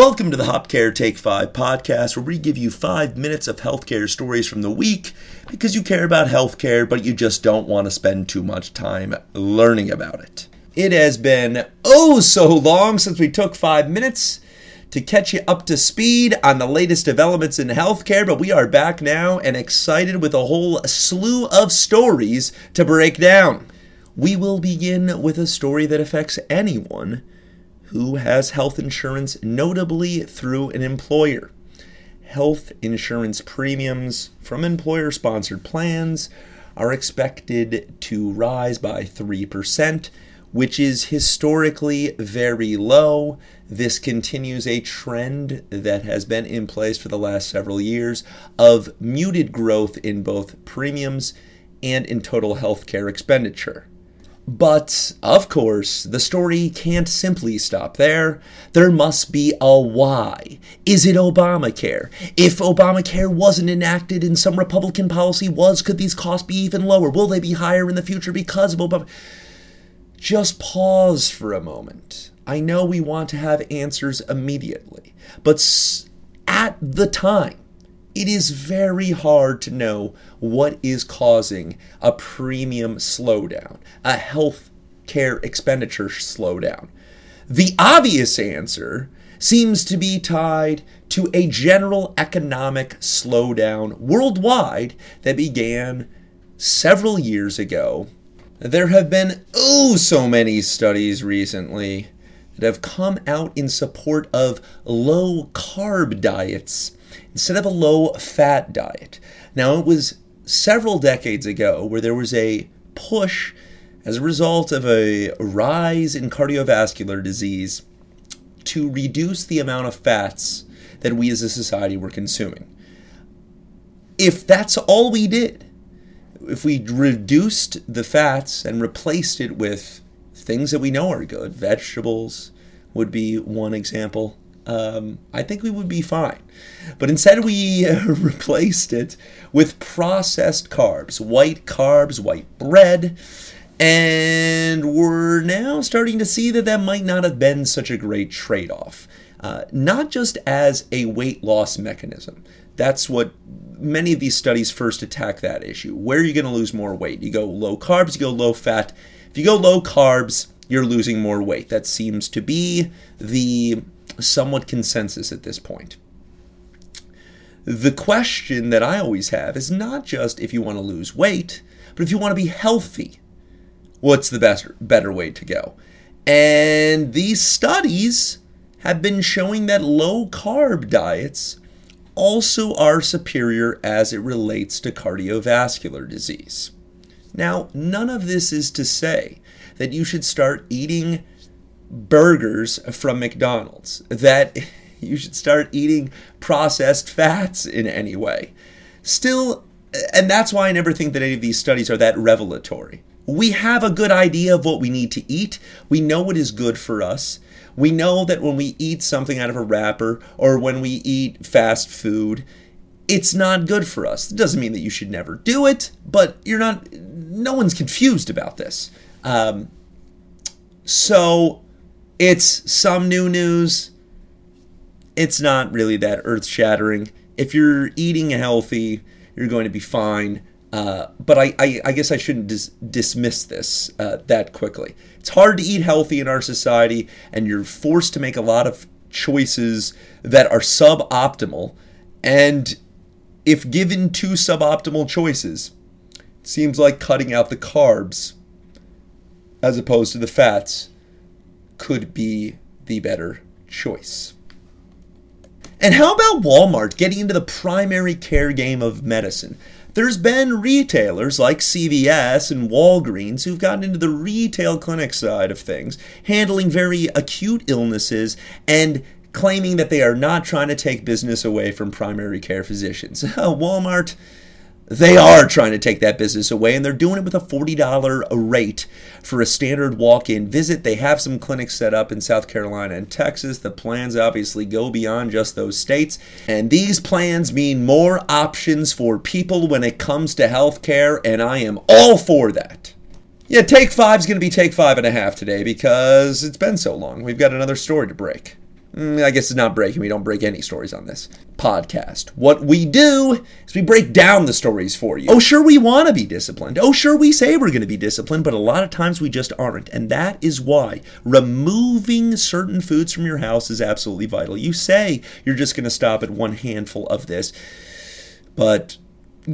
Welcome to the HopCare Take 5 podcast, where we give you five minutes of healthcare stories from the week because you care about healthcare, but you just don't want to spend too much time learning about it. It has been oh so long since we took five minutes to catch you up to speed on the latest developments in healthcare, but we are back now and excited with a whole slew of stories to break down. We will begin with a story that affects anyone who has health insurance, notably through an employer. Health insurance premiums from employer sponsored plans are expected to rise by 3%, which is historically very low. This continues a trend that has been in place for the last several years of muted growth in both premiums and in total healthcare expenditure. But, of course, the story can't simply stop there. There must be a why. Is it Obamacare? If Obamacare wasn't enacted and some Republican policy was, could these costs be even lower? Will they be higher in the future because of Obama? Just pause for a moment. I know we want to have answers immediately, but at the time, it is very hard to know what is causing a premium slowdown, a health care expenditure slowdown. The obvious answer seems to be tied to a general economic slowdown worldwide that began several years ago. There have been oh so many studies recently that have come out in support of low carb diets instead of a low fat diet. Now, it was several decades ago where there was a push as a result of a rise in cardiovascular disease to reduce the amount of fats that we as a society were consuming. If that's all we did, if we reduced the fats and replaced it with things that we know are good, vegetables would be one example, um, I think we would be fine. But instead, we uh, replaced it with processed carbs, white carbs, white bread. And we're now starting to see that that might not have been such a great trade off. Uh, not just as a weight loss mechanism. That's what many of these studies first attack that issue. Where are you going to lose more weight? You go low carbs, you go low fat. If you go low carbs, you're losing more weight. That seems to be the somewhat consensus at this point. The question that I always have is not just if you want to lose weight, but if you want to be healthy, what's the best better way to go? And these studies have been showing that low carb diets also are superior as it relates to cardiovascular disease. Now, none of this is to say that you should start eating burgers from McDonald's, that you should start eating processed fats in any way. Still, and that's why I never think that any of these studies are that revelatory. We have a good idea of what we need to eat. We know what is good for us. We know that when we eat something out of a wrapper or when we eat fast food, it's not good for us. It doesn't mean that you should never do it, but you're not, no one's confused about this. Um, so it's some new news. It's not really that earth shattering. If you're eating healthy, you're going to be fine. Uh, but I, I, I, guess I shouldn't dis- dismiss this uh, that quickly. It's hard to eat healthy in our society, and you're forced to make a lot of choices that are suboptimal. And if given two suboptimal choices, it seems like cutting out the carbs as opposed to the fats could be the better choice. And how about Walmart getting into the primary care game of medicine? There's been retailers like CVS and Walgreens who've gotten into the retail clinic side of things, handling very acute illnesses and claiming that they are not trying to take business away from primary care physicians. Walmart they are trying to take that business away, and they're doing it with a $40 rate for a standard walk in visit. They have some clinics set up in South Carolina and Texas. The plans obviously go beyond just those states, and these plans mean more options for people when it comes to health care, and I am all for that. Yeah, take five is going to be take five and a half today because it's been so long. We've got another story to break. Mm, I guess it's not breaking. We don't break any stories on this podcast. What we do is we break down the stories for you. Oh, sure, we want to be disciplined. Oh, sure, we say we're going to be disciplined, but a lot of times we just aren't. And that is why removing certain foods from your house is absolutely vital. You say you're just going to stop at one handful of this, but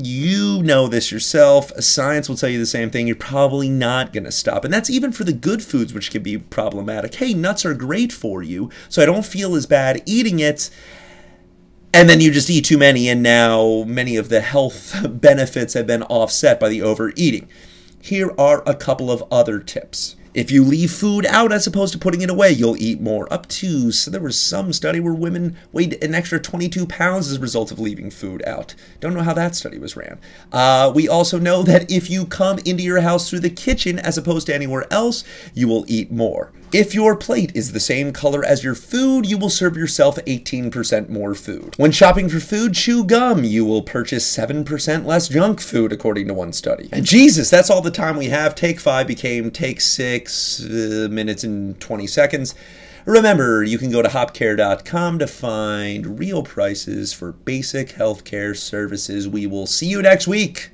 you know this yourself. Science will tell you the same thing. You're probably not going to stop. And that's even for the good foods, which can be problematic. Hey, nuts are great for you, so I don't feel as bad eating it. And then you just eat too many, and now many of the health benefits have been offset by the overeating. Here are a couple of other tips. If you leave food out as opposed to putting it away, you'll eat more. Up to, so there was some study where women weighed an extra 22 pounds as a result of leaving food out. Don't know how that study was ran. Uh, we also know that if you come into your house through the kitchen as opposed to anywhere else, you will eat more. If your plate is the same color as your food, you will serve yourself 18% more food. When shopping for food, chew gum. You will purchase 7% less junk food, according to one study. And Jesus, that's all the time we have. Take five became take six uh, minutes and 20 seconds. Remember, you can go to hopcare.com to find real prices for basic healthcare services. We will see you next week.